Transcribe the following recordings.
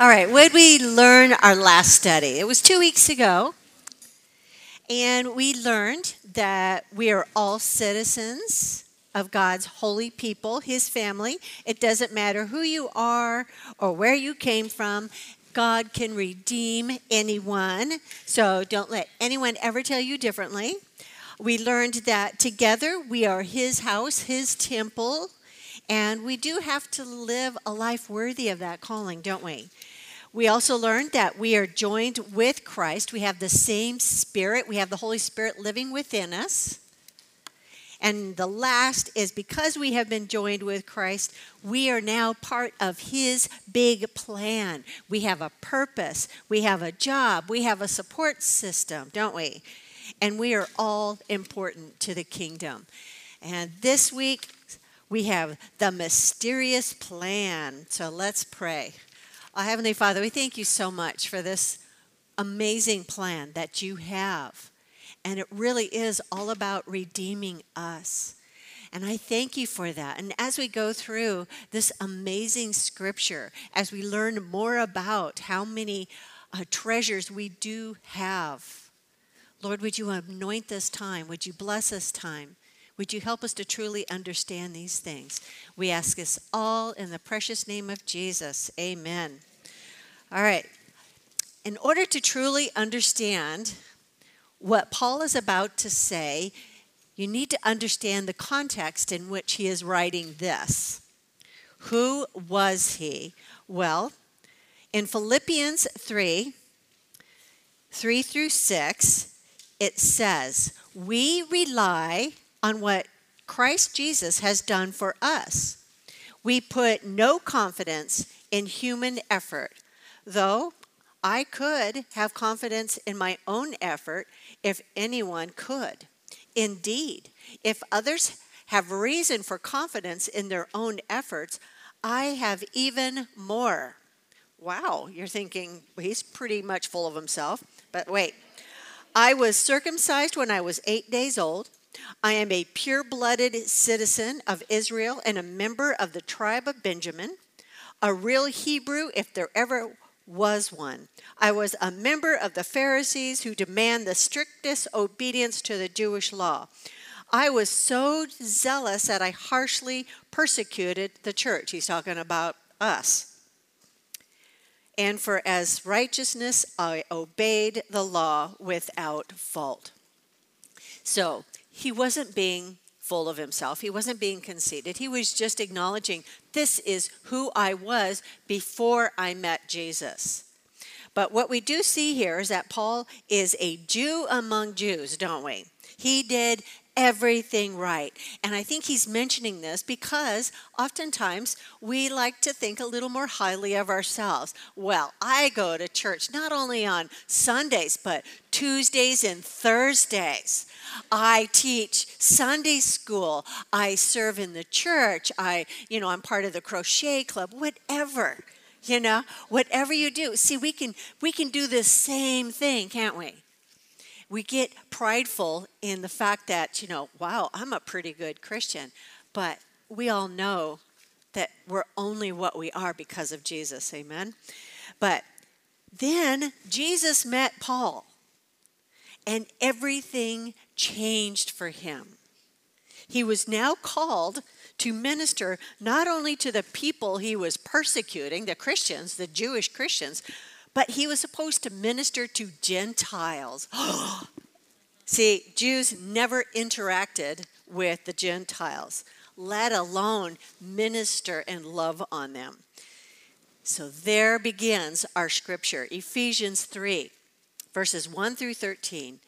All right, when we learn our last study? It was two weeks ago, and we learned that we are all citizens of God's holy people, His family. It doesn't matter who you are or where you came from, God can redeem anyone. So don't let anyone ever tell you differently. We learned that together we are His house, His temple, and we do have to live a life worthy of that calling, don't we? We also learned that we are joined with Christ. We have the same Spirit, we have the Holy Spirit living within us. And the last is because we have been joined with Christ, we are now part of His big plan. We have a purpose, we have a job, we have a support system, don't we? And we are all important to the kingdom. And this week, we have the mysterious plan. So let's pray. Heavenly Father, we thank you so much for this amazing plan that you have. And it really is all about redeeming us. And I thank you for that. And as we go through this amazing scripture, as we learn more about how many uh, treasures we do have, Lord, would you anoint this time? Would you bless this time? Would you help us to truly understand these things? We ask this all in the precious name of Jesus. Amen. All right. In order to truly understand what Paul is about to say, you need to understand the context in which he is writing this. Who was he? Well, in Philippians 3 3 through 6, it says, We rely on what Christ Jesus has done for us. We put no confidence in human effort, though I could have confidence in my own effort if anyone could. Indeed, if others have reason for confidence in their own efforts, I have even more. Wow, you're thinking well, he's pretty much full of himself. But wait, I was circumcised when I was eight days old. I am a pure blooded citizen of Israel and a member of the tribe of Benjamin, a real Hebrew if there ever was one. I was a member of the Pharisees who demand the strictest obedience to the Jewish law. I was so zealous that I harshly persecuted the church. He's talking about us. And for as righteousness, I obeyed the law without fault. So he wasn't being full of himself. He wasn't being conceited. He was just acknowledging this is who I was before I met Jesus. But what we do see here is that Paul is a Jew among Jews, don't we? He did everything right. And I think he's mentioning this because oftentimes we like to think a little more highly of ourselves. Well, I go to church not only on Sundays, but Tuesdays and Thursdays. I teach Sunday school. I serve in the church. I, you know, I'm part of the crochet club, whatever. You know, whatever you do. See, we can we can do the same thing, can't we? We get prideful in the fact that, you know, wow, I'm a pretty good Christian. But we all know that we're only what we are because of Jesus. Amen. But then Jesus met Paul and everything changed for him. He was now called to minister not only to the people he was persecuting, the Christians, the Jewish Christians, but he was supposed to minister to Gentiles. See, Jews never interacted with the Gentiles, let alone minister and love on them. So there begins our scripture, Ephesians 3 verses 1 through 13.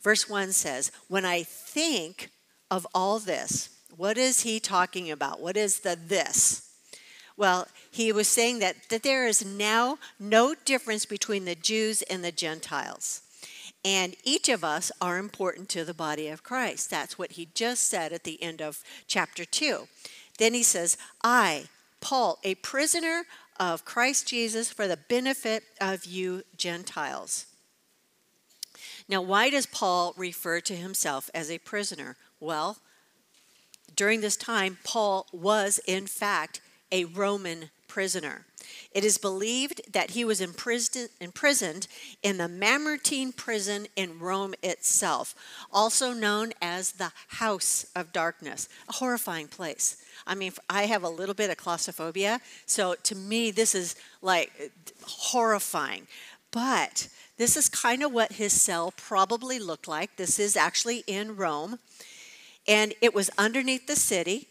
Verse 1 says, When I think of all this, what is he talking about? What is the this? Well, he was saying that, that there is now no difference between the Jews and the Gentiles. And each of us are important to the body of Christ. That's what he just said at the end of chapter 2. Then he says, I, Paul, a prisoner of Christ Jesus for the benefit of you Gentiles. Now, why does Paul refer to himself as a prisoner? Well, during this time, Paul was, in fact, a Roman prisoner. It is believed that he was imprisoned in the Mamertine prison in Rome itself, also known as the House of Darkness, a horrifying place. I mean, I have a little bit of claustrophobia, so to me, this is like horrifying. But this is kind of what his cell probably looked like. This is actually in Rome, and it was underneath the city.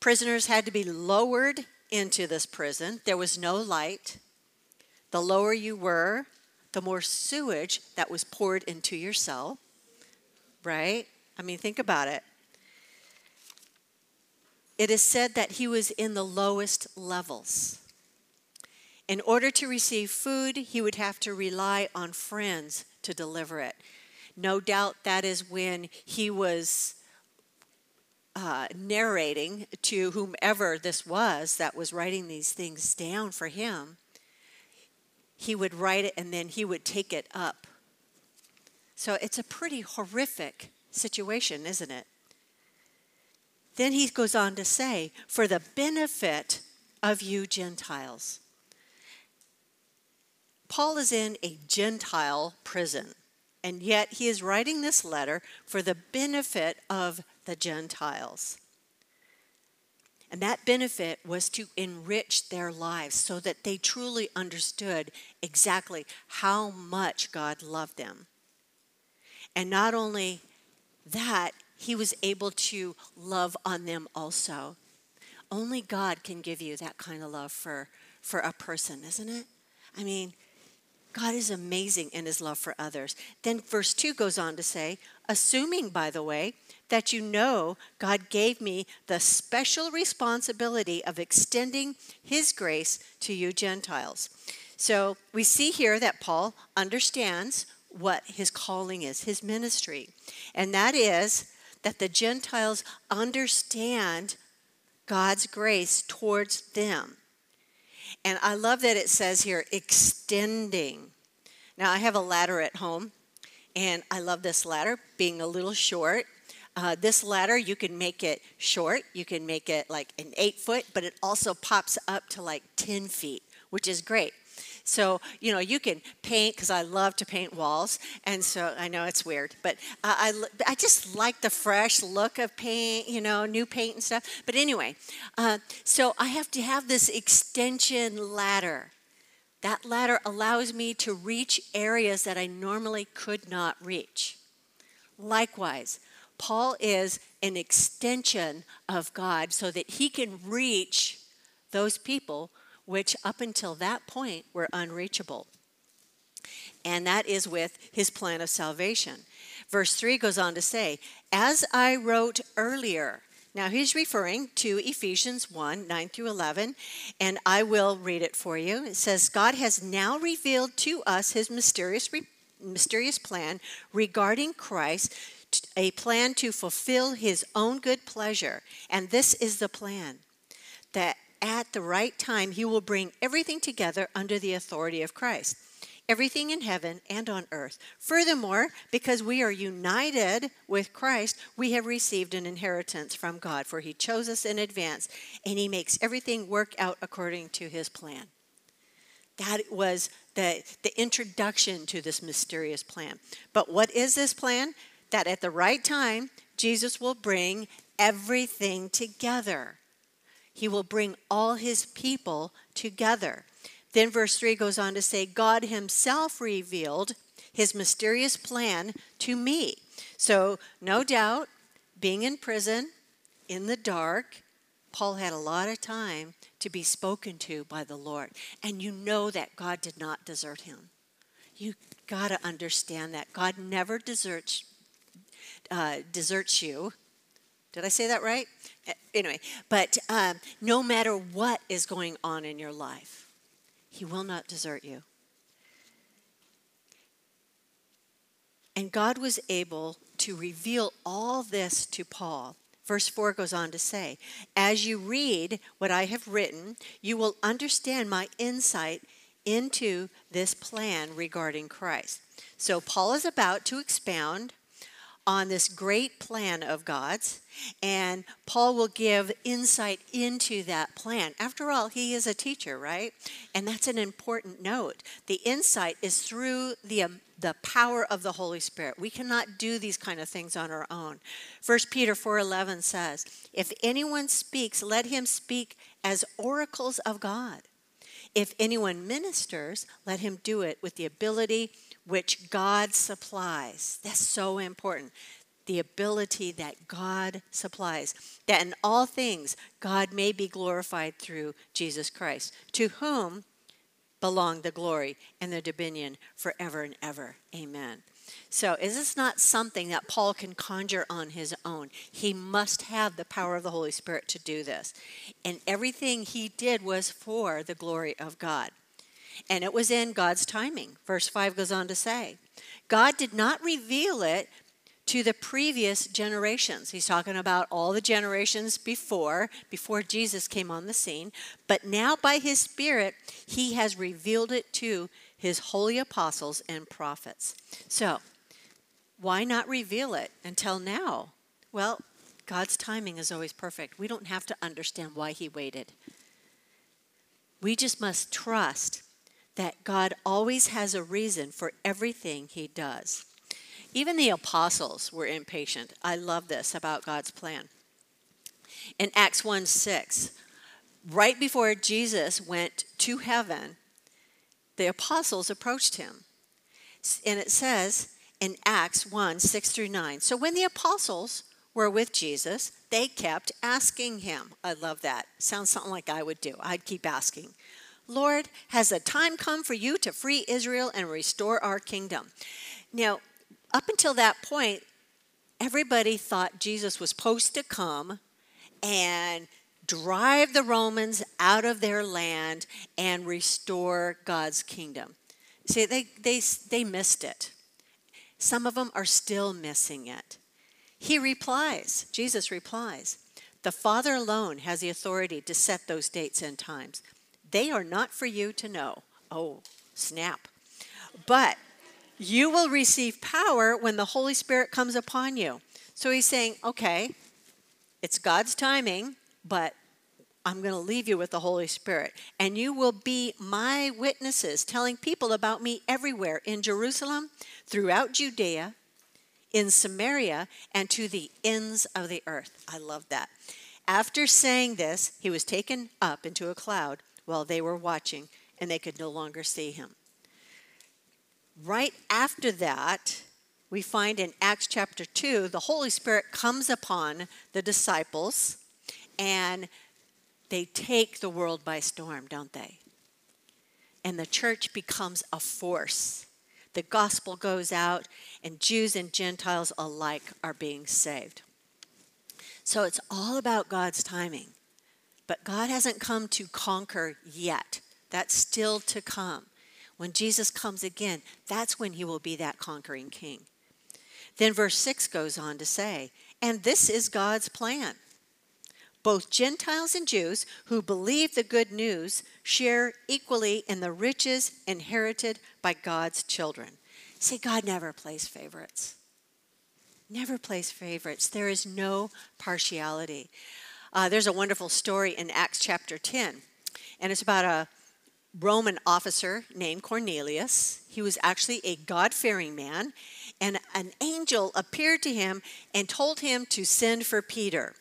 Prisoners had to be lowered into this prison. There was no light. The lower you were, the more sewage that was poured into your cell, right? I mean, think about it. It is said that he was in the lowest levels. In order to receive food, he would have to rely on friends to deliver it. No doubt that is when he was uh, narrating to whomever this was that was writing these things down for him, he would write it and then he would take it up. So it's a pretty horrific situation, isn't it? Then he goes on to say, for the benefit of you Gentiles. Paul is in a Gentile prison, and yet he is writing this letter for the benefit of the Gentiles. And that benefit was to enrich their lives so that they truly understood exactly how much God loved them. And not only that, he was able to love on them also. Only God can give you that kind of love for, for a person, isn't it? I mean, God is amazing in his love for others. Then verse 2 goes on to say, assuming, by the way, that you know God gave me the special responsibility of extending his grace to you Gentiles. So we see here that Paul understands what his calling is, his ministry, and that is that the Gentiles understand God's grace towards them. And I love that it says here, extending. Now, I have a ladder at home, and I love this ladder being a little short. Uh, this ladder, you can make it short, you can make it like an eight foot, but it also pops up to like 10 feet, which is great. So, you know, you can paint because I love to paint walls. And so I know it's weird, but I, I, I, just like the fresh look of paint, you know, new paint and stuff. But anyway, uh, so I have to have this extension ladder. That ladder allows me to reach areas that I normally could not reach. Likewise, Paul is an extension of God so that he can reach those people which up until that point were unreachable. And that is with his plan of salvation. Verse 3 goes on to say, As I wrote earlier, now he's referring to Ephesians 1 9 through 11, and I will read it for you. It says, God has now revealed to us his mysterious, mysterious plan regarding Christ a plan to fulfill his own good pleasure. And this is the plan that at the right time he will bring everything together under the authority of Christ. Everything in heaven and on earth. Furthermore, because we are united with Christ, we have received an inheritance from God, for He chose us in advance, and He makes everything work out according to His plan. That was the, the introduction to this mysterious plan. But what is this plan? That at the right time, Jesus will bring everything together. He will bring all his people together. Then verse 3 goes on to say, God himself revealed his mysterious plan to me. So, no doubt, being in prison, in the dark, Paul had a lot of time to be spoken to by the Lord. And you know that God did not desert him. You got to understand that. God never deserts uh, deserts you. Did I say that right? Anyway, but um, no matter what is going on in your life, He will not desert you. And God was able to reveal all this to Paul. Verse 4 goes on to say, As you read what I have written, you will understand my insight into this plan regarding Christ. So Paul is about to expound on this great plan of God's, and Paul will give insight into that plan. After all, he is a teacher, right? And that's an important note. The insight is through the um, the power of the Holy Spirit. We cannot do these kind of things on our own. 1 Peter 4:11 says, "If anyone speaks, let him speak as oracles of God. If anyone ministers, let him do it with the ability which God supplies. That's so important. The ability that God supplies. That in all things, God may be glorified through Jesus Christ, to whom belong the glory and the dominion forever and ever. Amen. So, is this not something that Paul can conjure on his own? He must have the power of the Holy Spirit to do this. And everything he did was for the glory of God. And it was in God's timing. Verse 5 goes on to say, God did not reveal it to the previous generations. He's talking about all the generations before, before Jesus came on the scene. But now, by his Spirit, he has revealed it to his holy apostles and prophets. So, why not reveal it until now? Well, God's timing is always perfect. We don't have to understand why he waited. We just must trust that God always has a reason for everything he does. Even the apostles were impatient. I love this about God's plan. In Acts 1 6, right before Jesus went to heaven, the apostles approached him. And it says in Acts 1 6 through 9. So when the apostles were with Jesus, they kept asking him. I love that. Sounds something like I would do. I'd keep asking. Lord, has the time come for you to free Israel and restore our kingdom? Now, up until that point, everybody thought Jesus was supposed to come and drive the Romans out of their land and restore God's kingdom. See, they, they, they missed it. Some of them are still missing it. He replies, Jesus replies, the Father alone has the authority to set those dates and times. They are not for you to know. Oh, snap. But you will receive power when the Holy Spirit comes upon you. So he's saying, okay, it's God's timing, but I'm going to leave you with the Holy Spirit. And you will be my witnesses, telling people about me everywhere in Jerusalem, throughout Judea, in Samaria, and to the ends of the earth. I love that. After saying this, he was taken up into a cloud while they were watching, and they could no longer see him. Right after that, we find in Acts chapter 2, the Holy Spirit comes upon the disciples and they take the world by storm, don't they? And the church becomes a force. The gospel goes out, and Jews and Gentiles alike are being saved. So it's all about God's timing. But God hasn't come to conquer yet. That's still to come. When Jesus comes again, that's when he will be that conquering king. Then verse 6 goes on to say, And this is God's plan. Both Gentiles and Jews who believe the good news share equally in the riches inherited by God's children. See, God never plays favorites. Never plays favorites. There is no partiality. Uh, there's a wonderful story in Acts chapter 10, and it's about a Roman officer named Cornelius. He was actually a God fearing man, and an angel appeared to him and told him to send for Peter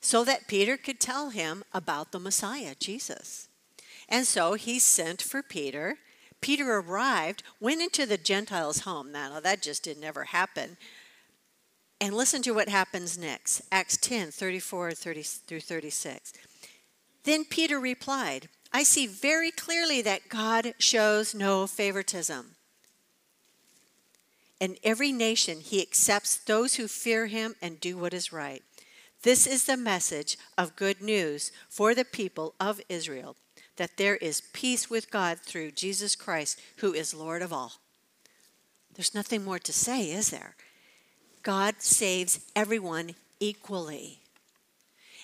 so that Peter could tell him about the Messiah, Jesus. And so he sent for Peter. Peter arrived, went into the Gentiles' home. Now, that just did never happen. And listen to what happens next Acts 10 34 30 through 36. Then Peter replied, I see very clearly that God shows no favoritism. In every nation, he accepts those who fear him and do what is right. This is the message of good news for the people of Israel that there is peace with God through Jesus Christ, who is Lord of all. There's nothing more to say, is there? God saves everyone equally.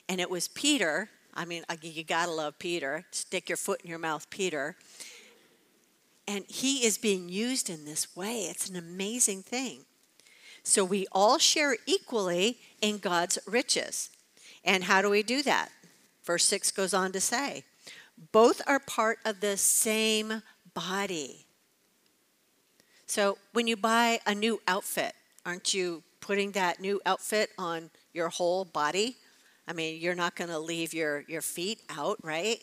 And it was Peter, I mean, you gotta love Peter, stick your foot in your mouth, Peter. And he is being used in this way. It's an amazing thing. so we all share equally in God's riches. And how do we do that? Verse 6 goes on to say, both are part of the same body. So when you buy a new outfit, aren't you putting that new outfit on your whole body? I mean, you're not going to leave your, your feet out, right?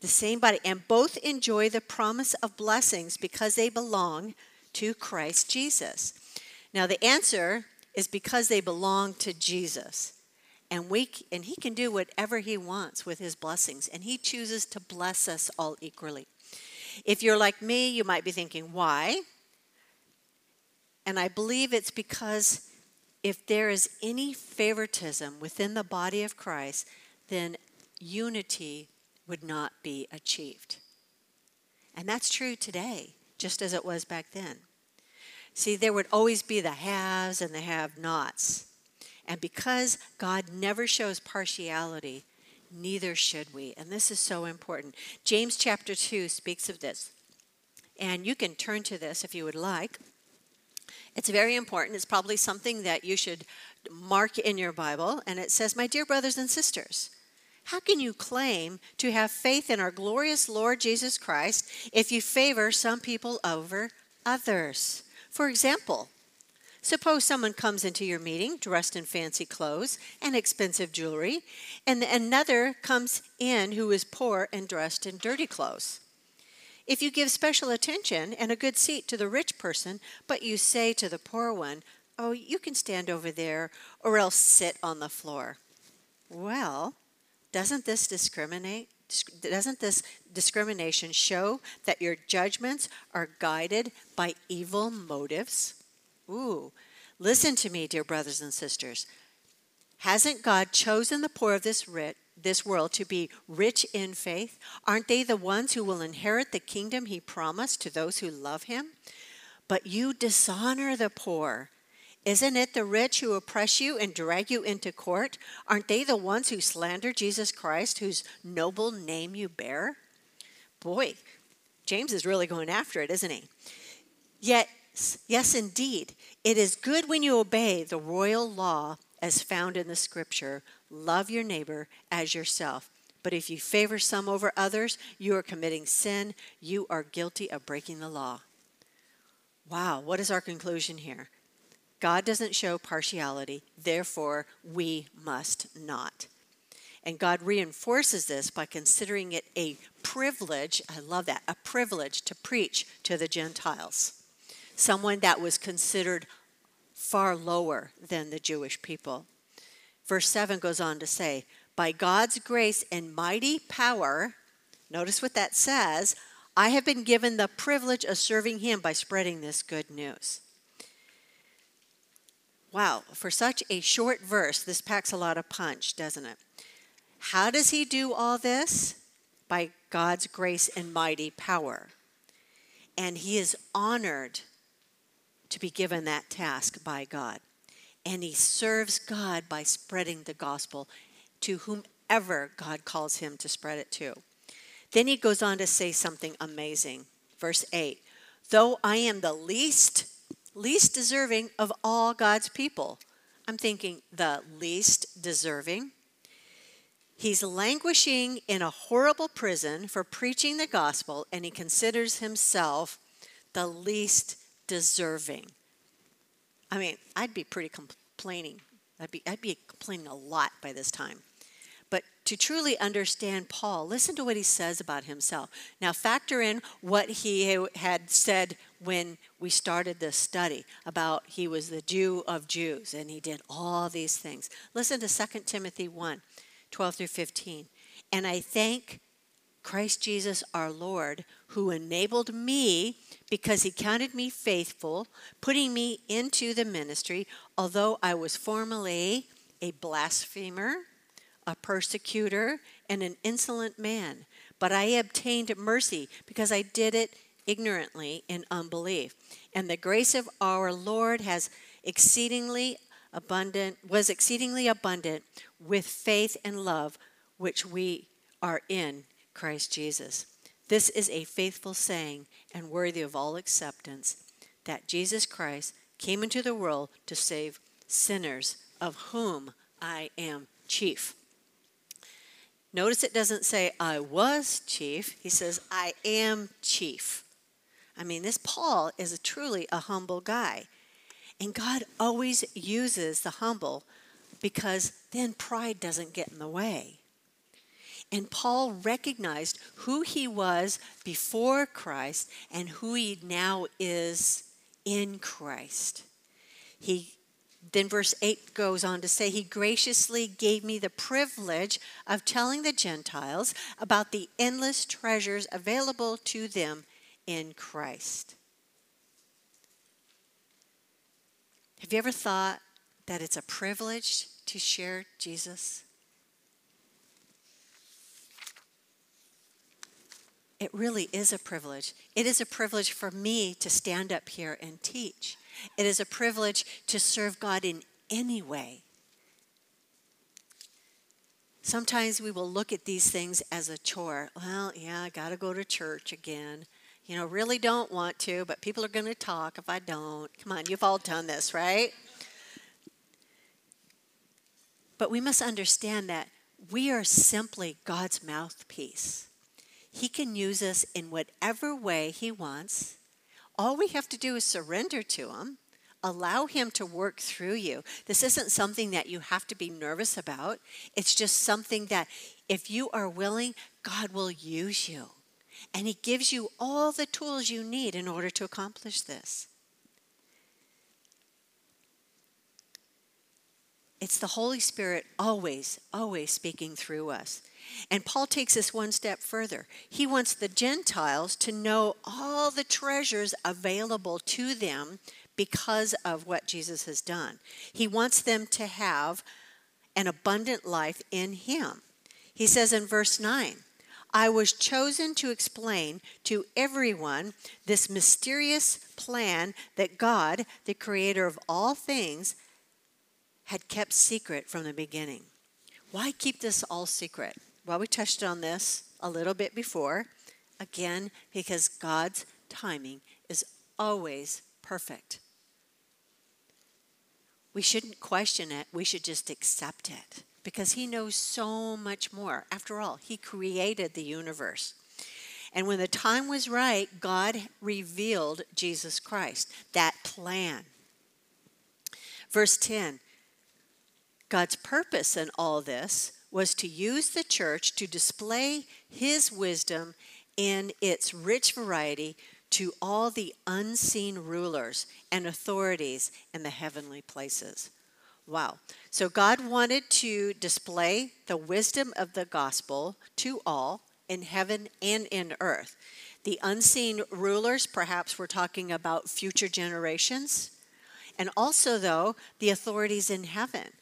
The same body. And both enjoy the promise of blessings because they belong to Christ Jesus. Now, the answer is because they belong to Jesus. And, we, and he can do whatever he wants with his blessings, and he chooses to bless us all equally. If you're like me, you might be thinking, why? And I believe it's because if there is any favoritism within the body of Christ, then unity would not be achieved. And that's true today, just as it was back then. See, there would always be the haves and the have nots. And because God never shows partiality, neither should we. And this is so important. James chapter 2 speaks of this. And you can turn to this if you would like. It's very important. It's probably something that you should mark in your Bible. And it says, My dear brothers and sisters, how can you claim to have faith in our glorious Lord Jesus Christ if you favor some people over others? For example, suppose someone comes into your meeting dressed in fancy clothes and expensive jewelry, and another comes in who is poor and dressed in dirty clothes. If you give special attention and a good seat to the rich person, but you say to the poor one, Oh, you can stand over there, or else sit on the floor. Well, doesn't this discriminate? doesn't this discrimination show that your judgments are guided by evil motives? Ooh, listen to me, dear brothers and sisters. Hasn't God chosen the poor of this rich, this world to be rich in faith? Aren't they the ones who will inherit the kingdom he promised to those who love him? But you dishonor the poor. Isn't it the rich who oppress you and drag you into court? Aren't they the ones who slander Jesus Christ, whose noble name you bear? Boy, James is really going after it, isn't he? Yet, yes, indeed, it is good when you obey the royal law as found in the scripture love your neighbor as yourself. But if you favor some over others, you are committing sin. You are guilty of breaking the law. Wow, what is our conclusion here? God doesn't show partiality, therefore, we must not. And God reinforces this by considering it a privilege, I love that, a privilege to preach to the Gentiles, someone that was considered far lower than the Jewish people. Verse 7 goes on to say, By God's grace and mighty power, notice what that says, I have been given the privilege of serving Him by spreading this good news. Wow, for such a short verse, this packs a lot of punch, doesn't it? How does he do all this? By God's grace and mighty power. And he is honored to be given that task by God. And he serves God by spreading the gospel to whomever God calls him to spread it to. Then he goes on to say something amazing. Verse 8 Though I am the least least deserving of all God's people. I'm thinking the least deserving. He's languishing in a horrible prison for preaching the gospel, and he considers himself the least deserving. I mean, I'd be pretty complaining. I'd be, I'd be complaining a lot by this time. But to truly understand Paul, listen to what he says about himself. Now, factor in what he had said when we started this study about he was the Jew of Jews and he did all these things. Listen to 2 Timothy 1 12 through 15. And I thank Christ Jesus our Lord, who enabled me because he counted me faithful, putting me into the ministry, although I was formerly a blasphemer a persecutor, and an insolent man. But I obtained mercy because I did it ignorantly in unbelief. And the grace of our Lord has exceedingly abundant was exceedingly abundant with faith and love which we are in Christ Jesus. This is a faithful saying and worthy of all acceptance that Jesus Christ came into the world to save sinners, of whom I am chief. Notice it doesn't say, I was chief. He says, I am chief. I mean, this Paul is a truly a humble guy. And God always uses the humble because then pride doesn't get in the way. And Paul recognized who he was before Christ and who he now is in Christ. He then verse 8 goes on to say, He graciously gave me the privilege of telling the Gentiles about the endless treasures available to them in Christ. Have you ever thought that it's a privilege to share Jesus? It really is a privilege. It is a privilege for me to stand up here and teach. It is a privilege to serve God in any way. Sometimes we will look at these things as a chore. Well, yeah, I got to go to church again. You know, really don't want to, but people are going to talk if I don't. Come on, you've all done this, right? But we must understand that we are simply God's mouthpiece. He can use us in whatever way He wants. All we have to do is surrender to Him, allow Him to work through you. This isn't something that you have to be nervous about, it's just something that if you are willing, God will use you. And He gives you all the tools you need in order to accomplish this. It's the Holy Spirit always, always speaking through us. And Paul takes this one step further. He wants the Gentiles to know all the treasures available to them because of what Jesus has done. He wants them to have an abundant life in Him. He says in verse 9, I was chosen to explain to everyone this mysterious plan that God, the creator of all things, had kept secret from the beginning. Why keep this all secret? Well, we touched on this a little bit before. Again, because God's timing is always perfect. We shouldn't question it, we should just accept it because He knows so much more. After all, He created the universe. And when the time was right, God revealed Jesus Christ, that plan. Verse 10 God's purpose in all this was to use the church to display his wisdom in its rich variety to all the unseen rulers and authorities in the heavenly places. Wow. So God wanted to display the wisdom of the gospel to all in heaven and in earth. The unseen rulers, perhaps we're talking about future generations. And also, though, the authorities in heaven.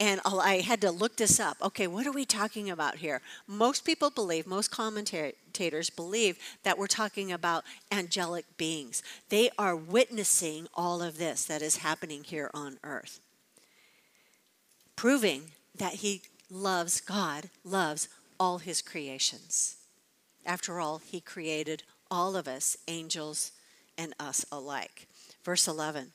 And I had to look this up. Okay, what are we talking about here? Most people believe, most commentators believe that we're talking about angelic beings. They are witnessing all of this that is happening here on earth, proving that He loves, God loves all His creations. After all, He created all of us, angels and us alike. Verse 11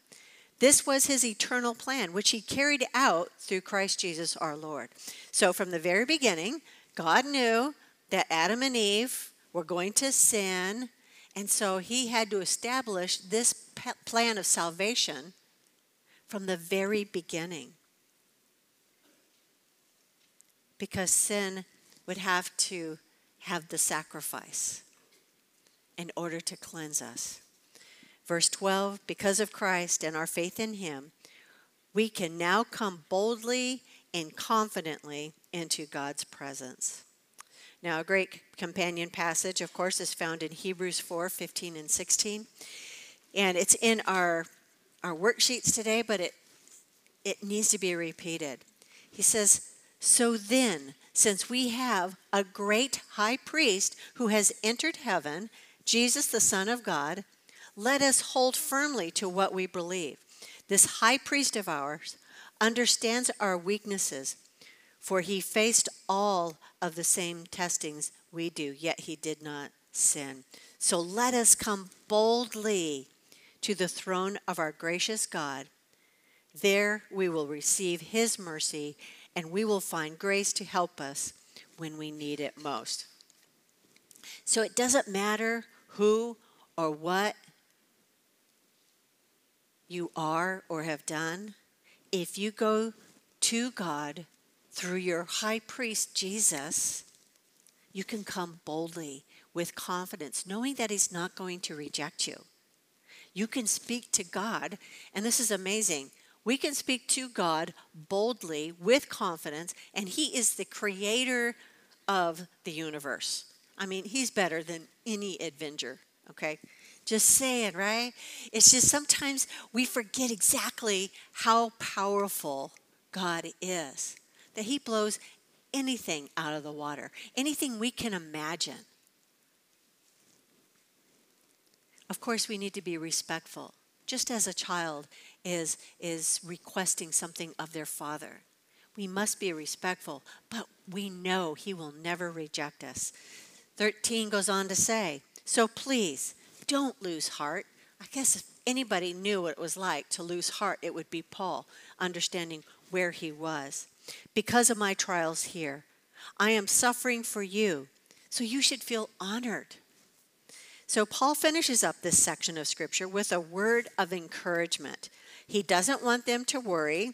this was his eternal plan, which he carried out through Christ Jesus our Lord. So, from the very beginning, God knew that Adam and Eve were going to sin, and so he had to establish this plan of salvation from the very beginning. Because sin would have to have the sacrifice in order to cleanse us. Verse 12 Because of Christ and our faith in him, we can now come boldly and confidently into God's presence. Now, a great companion passage, of course, is found in Hebrews 4 15 and 16. And it's in our, our worksheets today, but it, it needs to be repeated. He says, So then, since we have a great high priest who has entered heaven, Jesus, the Son of God, let us hold firmly to what we believe. This high priest of ours understands our weaknesses, for he faced all of the same testings we do, yet he did not sin. So let us come boldly to the throne of our gracious God. There we will receive His mercy and we will find grace to help us when we need it most. So it doesn't matter who or what you are or have done, if you go to God through your high priest Jesus, you can come boldly with confidence, knowing that He's not going to reject you. You can speak to God, and this is amazing. We can speak to God boldly with confidence, and He is the creator of the universe. I mean, He's better than any Avenger, okay? Just saying, right? It's just sometimes we forget exactly how powerful God is, that He blows anything out of the water, anything we can imagine. Of course, we need to be respectful, just as a child is, is requesting something of their father. We must be respectful, but we know He will never reject us. 13 goes on to say, So please don't lose heart. I guess if anybody knew what it was like to lose heart, it would be Paul, understanding where he was. Because of my trials here, I am suffering for you, so you should feel honored. So, Paul finishes up this section of scripture with a word of encouragement. He doesn't want them to worry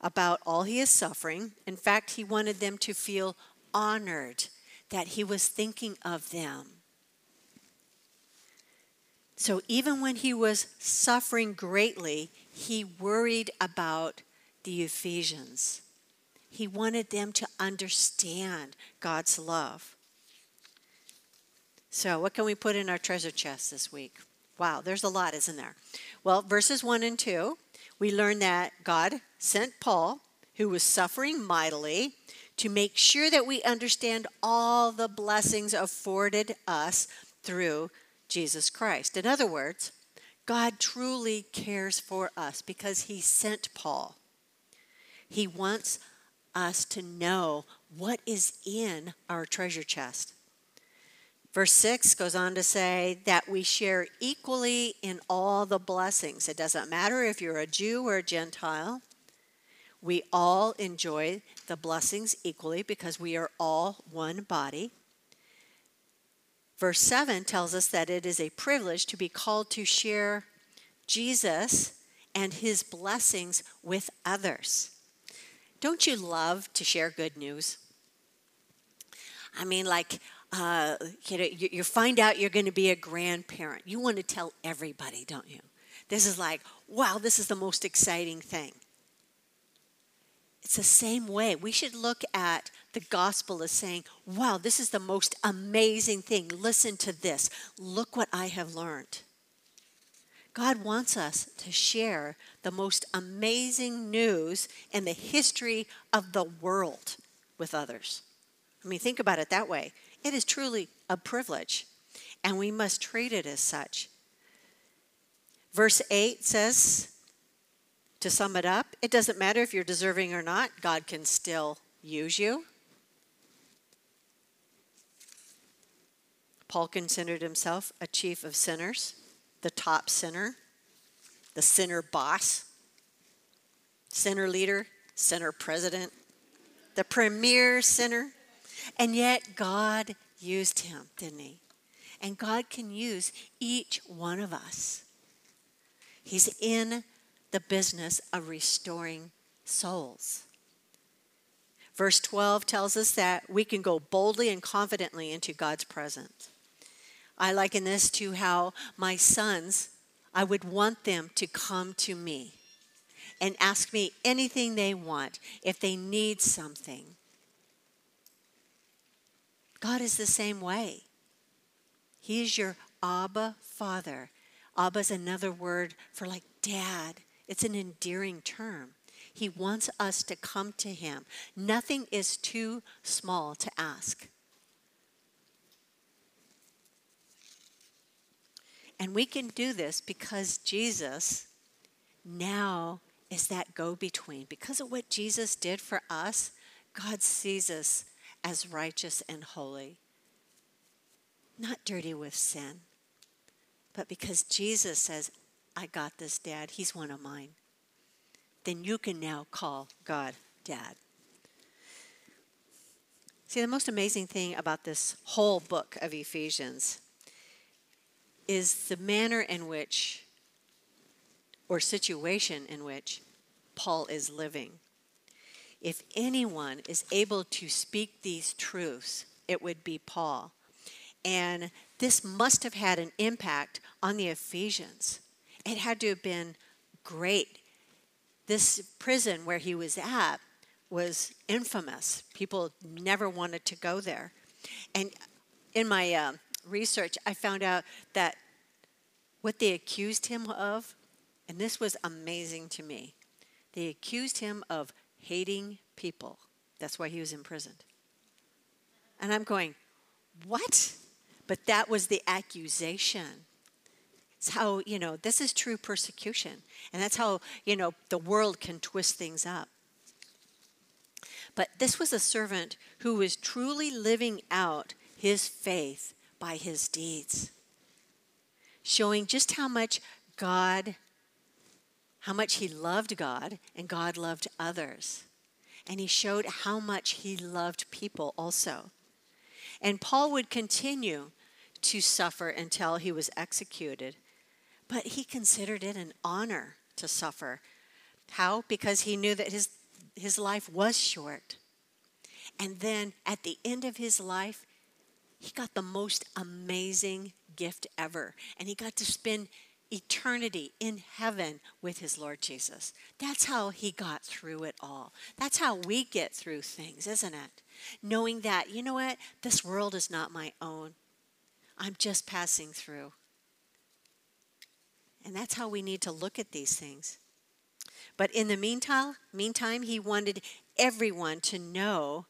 about all he is suffering. In fact, he wanted them to feel honored that he was thinking of them. So, even when he was suffering greatly, he worried about the Ephesians. He wanted them to understand God's love. So, what can we put in our treasure chest this week? Wow, there's a lot, isn't there? Well, verses 1 and 2, we learn that God sent Paul, who was suffering mightily, to make sure that we understand all the blessings afforded us through Jesus Christ. In other words, God truly cares for us because he sent Paul. He wants us to know what is in our treasure chest. Verse 6 goes on to say that we share equally in all the blessings. It doesn't matter if you're a Jew or a Gentile. We all enjoy the blessings equally because we are all one body. Verse 7 tells us that it is a privilege to be called to share Jesus and his blessings with others. Don't you love to share good news? I mean, like, uh, you know, you, you find out you're going to be a grandparent. You want to tell everybody, don't you? This is like, wow, this is the most exciting thing. It's the same way. We should look at the gospel as saying, wow, this is the most amazing thing. Listen to this. Look what I have learned. God wants us to share the most amazing news in the history of the world with others. I mean, think about it that way. It is truly a privilege, and we must treat it as such. Verse 8 says, to sum it up, it doesn't matter if you're deserving or not, God can still use you. Paul considered himself a chief of sinners, the top sinner, the sinner boss, sinner leader, sinner president, the premier sinner. And yet God used him, didn't he? And God can use each one of us. He's in the business of restoring souls. Verse 12 tells us that we can go boldly and confidently into God's presence. I liken this to how my sons, I would want them to come to me and ask me anything they want if they need something. God is the same way. He is your Abba Father. Abba is another word for like dad, it's an endearing term. He wants us to come to Him. Nothing is too small to ask. And we can do this because Jesus now is that go between. Because of what Jesus did for us, God sees us as righteous and holy, not dirty with sin. But because Jesus says, I got this, Dad. He's one of mine. Then you can now call God Dad. See, the most amazing thing about this whole book of Ephesians is the manner in which, or situation in which, Paul is living. If anyone is able to speak these truths, it would be Paul. And this must have had an impact on the Ephesians. It had to have been great. This prison where he was at was infamous. People never wanted to go there. And in my uh, research, I found out that what they accused him of, and this was amazing to me, they accused him of hating people. That's why he was imprisoned. And I'm going, what? But that was the accusation. It's how, you know, this is true persecution. And that's how, you know, the world can twist things up. But this was a servant who was truly living out his faith by his deeds, showing just how much God, how much he loved God and God loved others. And he showed how much he loved people also. And Paul would continue to suffer until he was executed, but he considered it an honor to suffer. How? Because he knew that his his life was short. And then at the end of his life, he got the most amazing gift ever. And he got to spend eternity in heaven with his Lord Jesus. That's how he got through it all. That's how we get through things, isn't it? Knowing that, you know what? This world is not my own. I'm just passing through. And that's how we need to look at these things. But in the meantime, meantime, he wanted everyone to know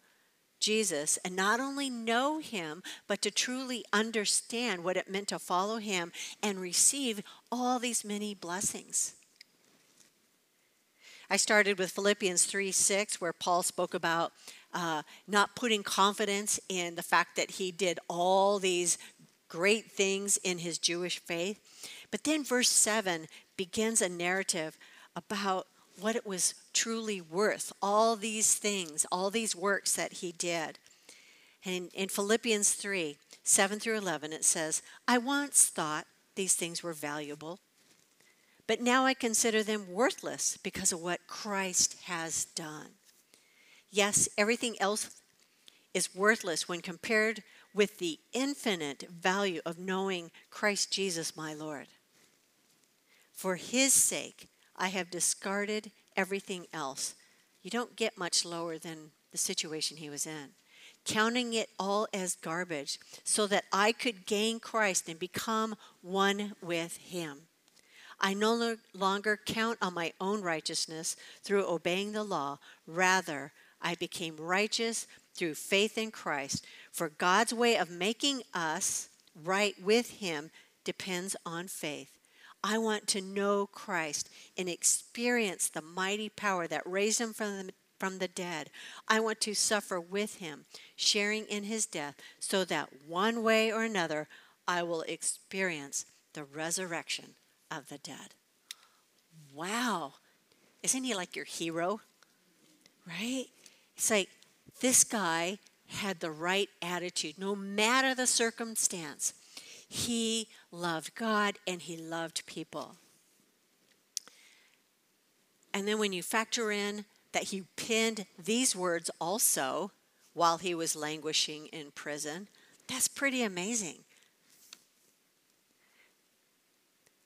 Jesus and not only know him, but to truly understand what it meant to follow him and receive all these many blessings. I started with Philippians 3 6, where Paul spoke about uh, not putting confidence in the fact that he did all these great things in his Jewish faith. But then verse 7 begins a narrative about what it was truly worth, all these things, all these works that he did. And in, Philippians 3 7 through 11, it says, I once thought these things were valuable, but now I consider them worthless because of what Christ has done. Yes, everything else is worthless when compared with the infinite value of knowing Christ Jesus, my Lord. For his sake, I have discarded everything else. You don't get much lower than the situation he was in. Counting it all as garbage so that I could gain Christ and become one with him. I no longer count on my own righteousness through obeying the law. Rather, I became righteous through faith in Christ. For God's way of making us right with Him depends on faith. I want to know Christ and experience the mighty power that raised him from the, from the dead. I want to suffer with him, sharing in his death, so that one way or another I will experience the resurrection of the dead. Wow. Isn't he like your hero? Right? It's like this guy had the right attitude, no matter the circumstance. He loved God and he loved people. And then when you factor in that he penned these words also while he was languishing in prison, that's pretty amazing.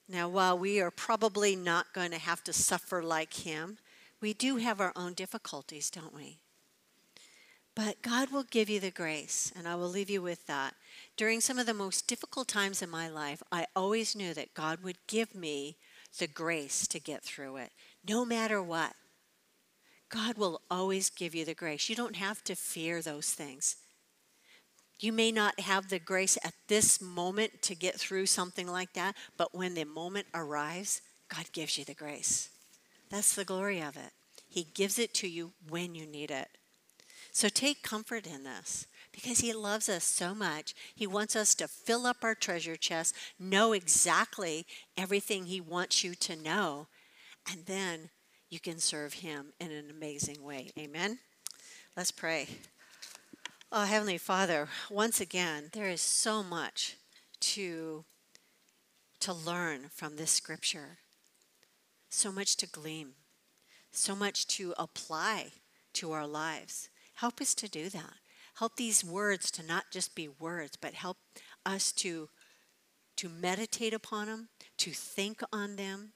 Now, while we are probably not going to have to suffer like him, we do have our own difficulties, don't we? But God will give you the grace, and I will leave you with that. During some of the most difficult times in my life, I always knew that God would give me the grace to get through it, no matter what. God will always give you the grace. You don't have to fear those things. You may not have the grace at this moment to get through something like that, but when the moment arrives, God gives you the grace. That's the glory of it. He gives it to you when you need it. So take comfort in this because He loves us so much. He wants us to fill up our treasure chest, know exactly everything He wants you to know, and then you can serve Him in an amazing way. Amen. Let's pray. Oh, Heavenly Father, once again, there is so much to, to learn from this scripture, so much to glean, so much to apply to our lives. Help us to do that. Help these words to not just be words, but help us to, to meditate upon them, to think on them,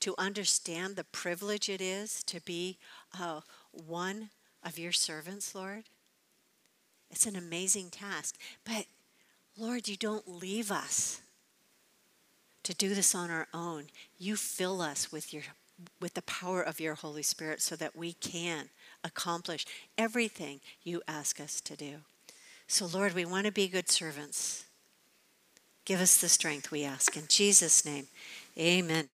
to understand the privilege it is to be uh, one of your servants, Lord. It's an amazing task. But, Lord, you don't leave us to do this on our own. You fill us with your with the power of your Holy Spirit so that we can accomplish everything you ask us to do. So, Lord, we want to be good servants. Give us the strength, we ask. In Jesus' name, amen.